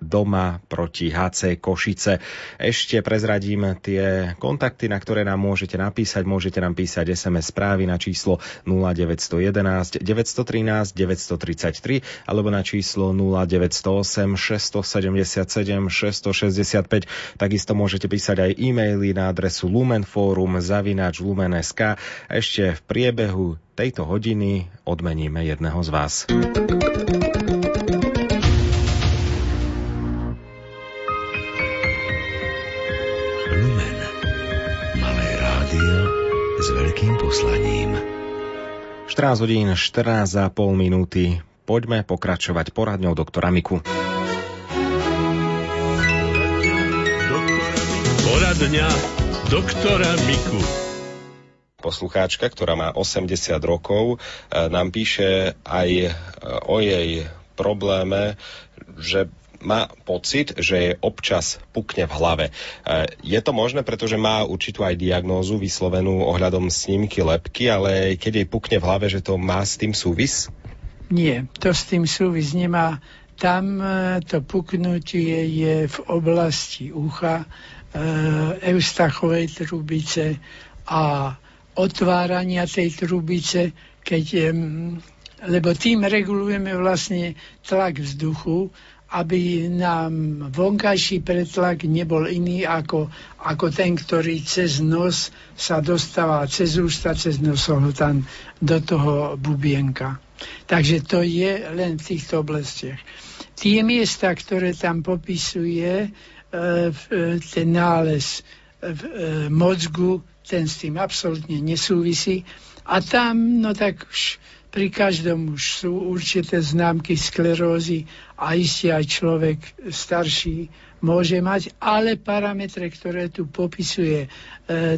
doma proti HC Košice. Ešte prezradím tie kontakty, na ktoré nám môžete napísať. Môžete nám písať SMS správy na číslo 0911 913 933 alebo na číslo 0908 677 665. Takisto môžete písať aj e-maily na adresu lumenforum zavinač lumen.sk. Ešte v priebehu tejto hodiny odmeníme jedného z vás. S veľkým poslaním. 14 hodín 14,5 minúty. Poďme pokračovať poradňou doktora Miku. Poradňa doktora Miku. Poslucháčka, ktorá má 80 rokov, e, nám píše aj e, o jej probléme, že má pocit, že je občas pukne v hlave. E, je to možné, pretože má určitú aj diagnózu vyslovenú ohľadom snímky lepky, ale keď jej pukne v hlave, že to má s tým súvis? Nie, to s tým súvis nemá. Tam e, to puknutie je v oblasti ucha, e, eustachovej trubice a otvárania tej trubice, keď, lebo tým regulujeme vlastne tlak vzduchu aby nám vonkajší pretlak nebol iný ako, ako ten, ktorý cez nos sa dostáva cez ústa, cez nosohltan do toho bubienka. Takže to je len v týchto oblastiach. Tie miesta, ktoré tam popisuje e, e, ten nález v e, mozgu, ten s tým absolútne nesúvisí. A tam, no tak už pri každom už sú určité známky sklerózy a isté aj človek starší môže mať, ale parametre, ktoré tu popisuje e,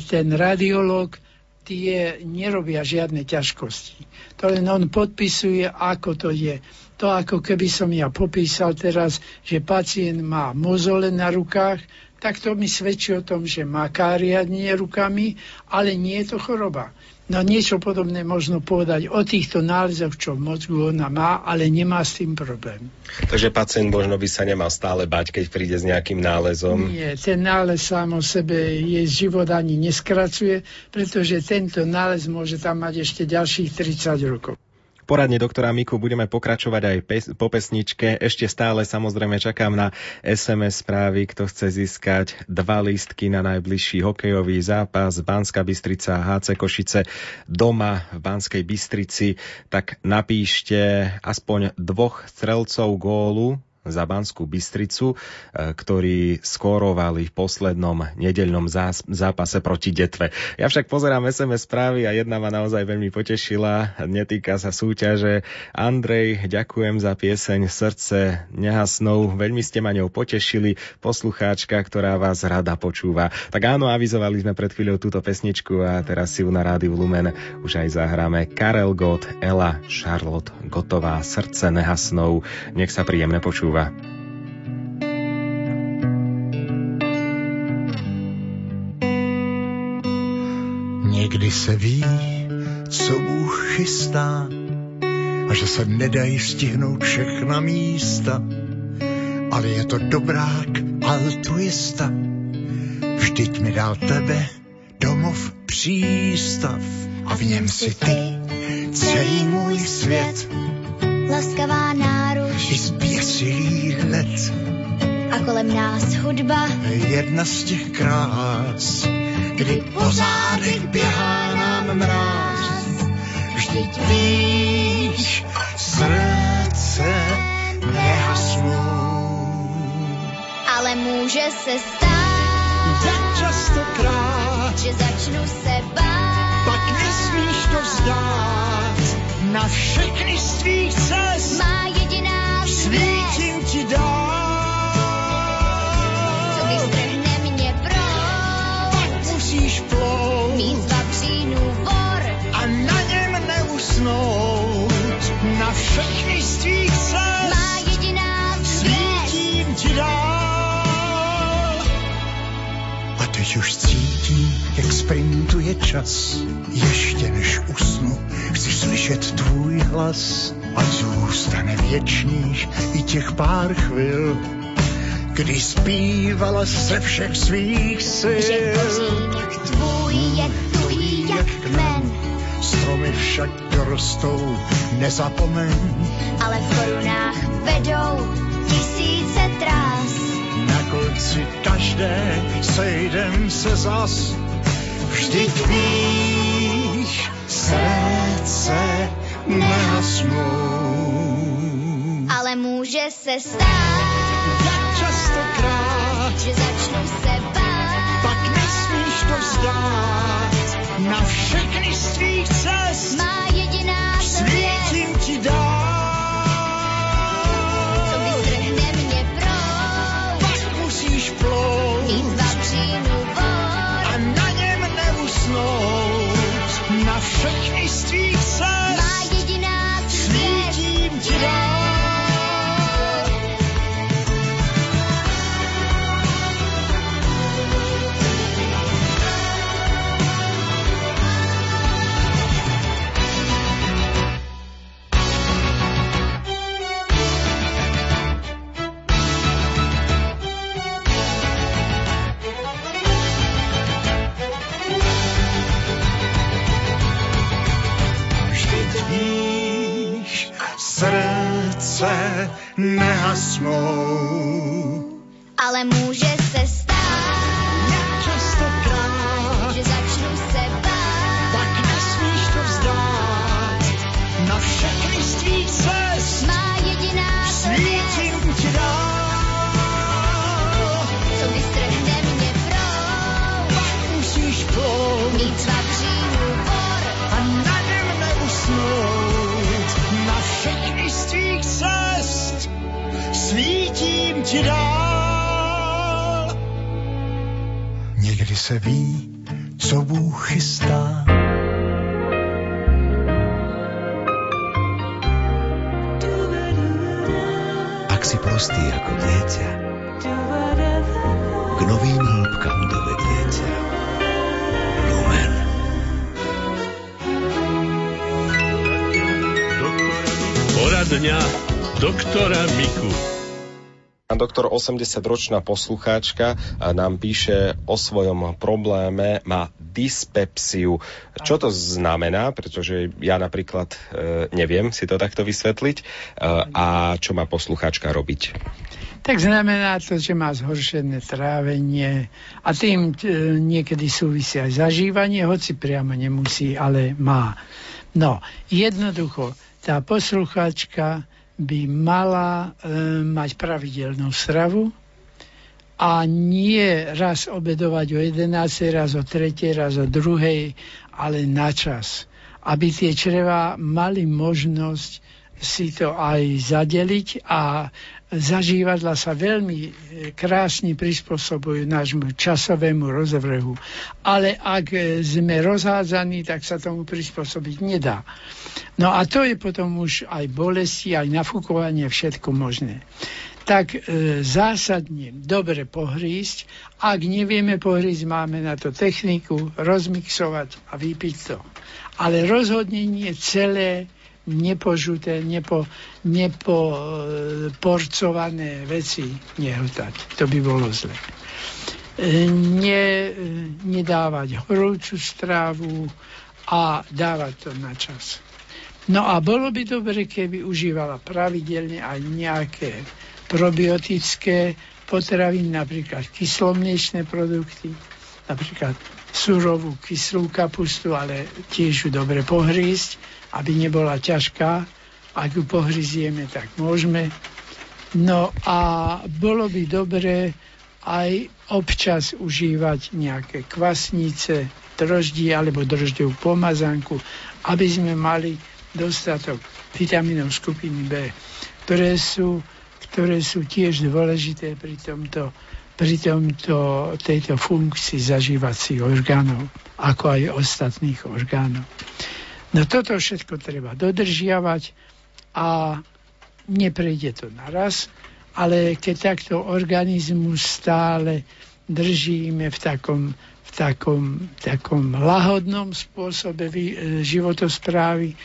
ten radiolog, tie nerobia žiadne ťažkosti. To len on podpisuje, ako to je. To ako keby som ja popísal teraz, že pacient má mozole na rukách, tak to mi svedčí o tom, že má káriadnie rukami, ale nie je to choroba. No niečo podobné možno povedať o týchto nálezoch, čo v mozgu ona má, ale nemá s tým problém. Takže pacient možno by sa nemal stále bať, keď príde s nejakým nálezom? Nie, ten nález sám o sebe jej život ani neskracuje, pretože tento nález môže tam mať ešte ďalších 30 rokov poradne doktora Miku budeme pokračovať aj pes, po pesničke. Ešte stále samozrejme čakám na SMS správy, kto chce získať dva lístky na najbližší hokejový zápas. Banská Bystrica HC Košice doma v Banskej Bystrici, tak napíšte aspoň dvoch strelcov gólu za Banskú Bystricu, e, ktorí skórovali v poslednom nedeľnom zápase proti Detve. Ja však pozerám SMS správy a jedna ma naozaj veľmi potešila. Netýka sa súťaže. Andrej, ďakujem za pieseň Srdce nehasnou. Veľmi ste ma ňou potešili. Poslucháčka, ktorá vás rada počúva. Tak áno, avizovali sme pred chvíľou túto pesničku a teraz si ju na rádiu Lumen už aj zahráme. Karel Gott, Ela, Charlotte Gotová, Srdce nehasnou. Nech sa príjemne počúva počúva. Někdy se ví, co Bůh chystá a že se nedají stihnout všechna místa, ale je to dobrák altruista. Vždyť mi dal tebe domov přístav a v něm si ty celý můj svět. Laskavá náruč i zběsilý let. A kolem nás hudba. Jedna z těch krás, kdy pozádek běhá nám mráz. Vždyť víš, srdce nehasnou. Ale může se stát, jak častokrát, že začnu se bát. Pak nesmíš to vzdát na všechny z tvých cest. Má jediná svítím ti dál. Co vystrhne mě proud, tak musíš plout. Mít vavřínů vor a na něm neusnout. Na všechny z tvých cest. Má jediná svítím ti dál. A teď už cítím, jak sprintuje čas. Ještě než usnu, chci slyšet tvůj hlas. Zůstane věčných i těch pár chvil, když zpívala ze všech svých sil. Že kořínek tvůj je tuhý jak kmen, Stromy však dorostou, nezapomeň. ale v korunách vedou tisíce trás. Na konci každé sejdem se zas. Vždyť víš, srdce nehasnou. Ale může se stát, Ale může Někdy se ví, co Bůh chystá. Ak si prostý ako dieťa, k novým hĺbkam dovedie ťa. Lumen. Poradňa doktora Miku. Doktor, 80-ročná poslucháčka nám píše o svojom probléme, má dyspepsiu. Čo to znamená? Pretože ja napríklad e, neviem si to takto vysvetliť. E, a čo má poslucháčka robiť? Tak znamená to, že má zhoršené trávenie a tým e, niekedy súvisí aj zažívanie, hoci priamo nemusí, ale má. No, jednoducho, tá poslucháčka by mala e, mať pravidelnú stravu a nie raz obedovať o 11, raz o 3, raz o 2, ale na čas. Aby tie čreva mali možnosť si to aj zadeliť a zažívadla sa veľmi e, krásne prispôsobujú nášmu časovému rozvrhu. Ale ak e, sme rozhádzaní, tak sa tomu prispôsobiť nedá. No a to je potom už aj bolesti, aj nafúkovanie, všetko možné. Tak e, zásadne dobre pohrísť. Ak nevieme pohrísť, máme na to techniku, rozmixovať a vypiť to. Ale rozhodne nie celé nepožuté, nepo, nepoporcované veci nehltať. To by bolo zle. Ne, nedávať horúcu strávu a dávať to na čas. No a bolo by dobre, keby užívala pravidelne aj nejaké probiotické potraviny, napríklad kyslomliečné produkty, napríklad surovú kyslú kapustu, ale tiež ju dobre pohrísť, aby nebola ťažká. Ak ju pohryzieme, tak môžeme. No a bolo by dobre aj občas užívať nejaké kvasnice, droždí alebo drožďovú pomazanku, aby sme mali dostatok vitamínov skupiny B, ktoré sú, ktoré sú tiež dôležité pri tomto, pri tomto, tejto funkcii zažívacích orgánov, ako aj ostatných orgánov. No toto všetko treba dodržiavať a neprejde to naraz, ale keď takto organizmus stále držíme v takom, v takom, takom lahodnom spôsobe e, životosprávy,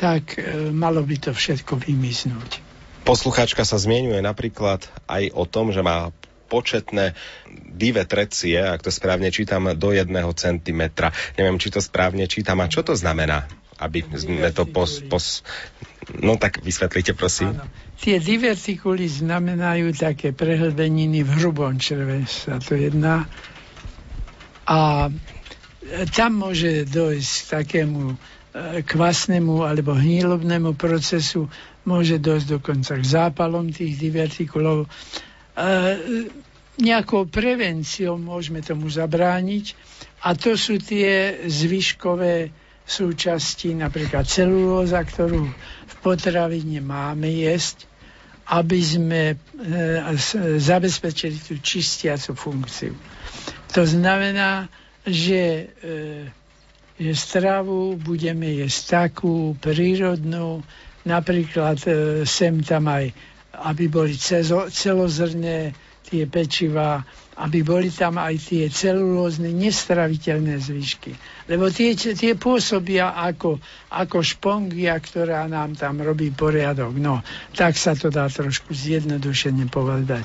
tak e, malo by to všetko vymiznúť. Poslucháčka sa zmienuje napríklad aj o tom, že má početné divetrecie, ak to správne čítam, do jedného centimetra. Neviem, či to správne čítam. A čo to znamená? Aby sme to pos, pos... No tak vysvetlite, prosím. Áno. Tie divertikuly znamenajú také prehlbeniny v hrubom čreve, sa to jedná. A tam môže dojsť k takému e, kvasnému alebo hnílobnému procesu, môže dojsť dokonca k zápalom tých divertikulov nejakou prevenciou môžeme tomu zabrániť a to sú tie zvyškové súčasti, napríklad celulóza, ktorú v potravine máme jesť, aby sme e, zabezpečili tú čistiacu funkciu. To znamená, že, e, že stravu budeme jesť takú prírodnú, napríklad e, sem tam aj aby boli celozrné tie pečiva, aby boli tam aj tie celulózne nestraviteľné zvyšky. Lebo tie, tie pôsobia ako, ako špongia, ktorá nám tam robí poriadok. No, tak sa to dá trošku zjednodušene povedať.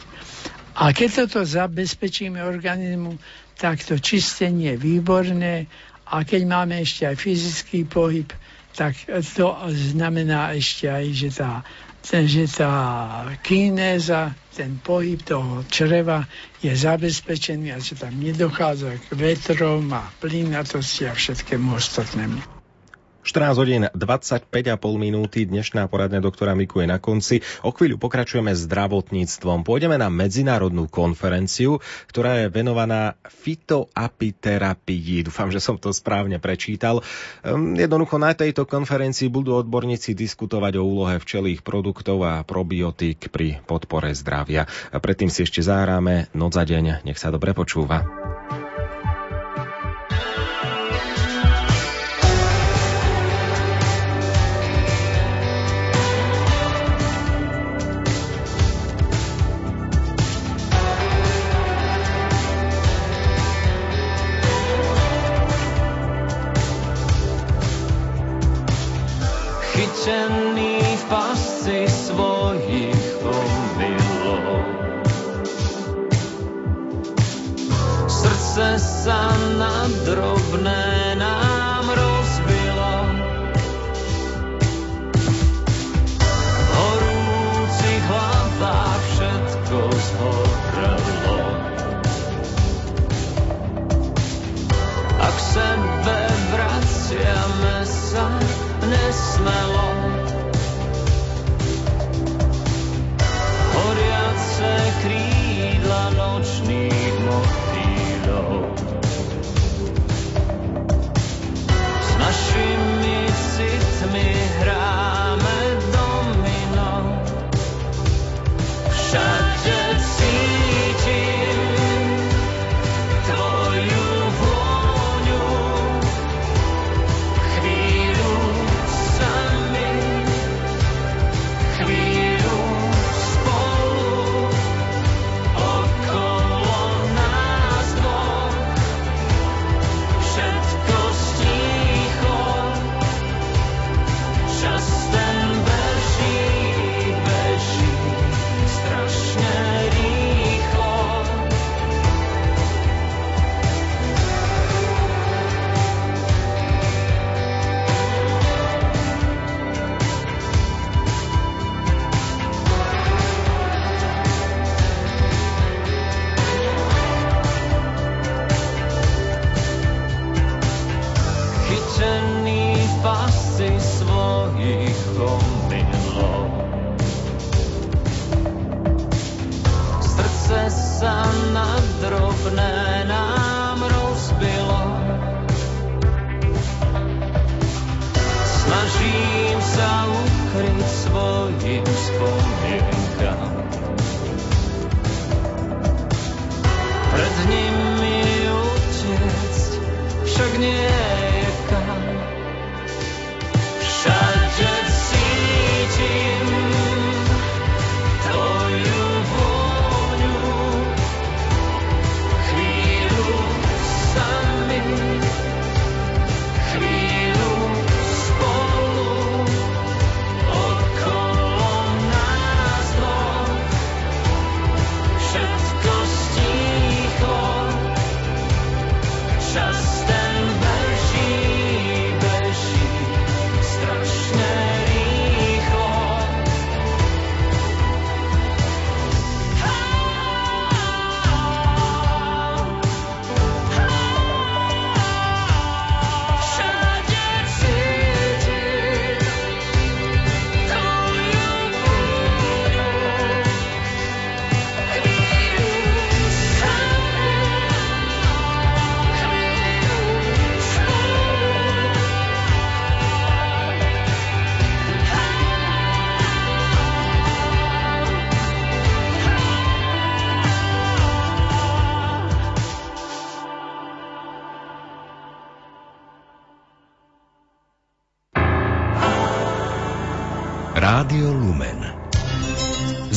A keď toto zabezpečíme organizmu, tak to čistenie je výborné a keď máme ešte aj fyzický pohyb, tak to znamená ešte aj, že tá že tá kinéza, ten pohyb toho čreva je zabezpečený a že tam nedochádza k vetrom a plynatosti a všetkému ostatnému. 14 hodín 25,5 minúty, dnešná poradňa doktora Miku je na konci. O chvíľu pokračujeme zdravotníctvom. Pôjdeme na medzinárodnú konferenciu, ktorá je venovaná fitoapiterapii. Dúfam, že som to správne prečítal. Ehm, jednoducho na tejto konferencii budú odborníci diskutovať o úlohe včelých produktov a probiotík pri podpore zdravia. Predtým si ešte zahráme Noc za deň. Nech sa dobre počúva. sa na drobné nájde.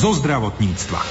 Zo zdravotníctva.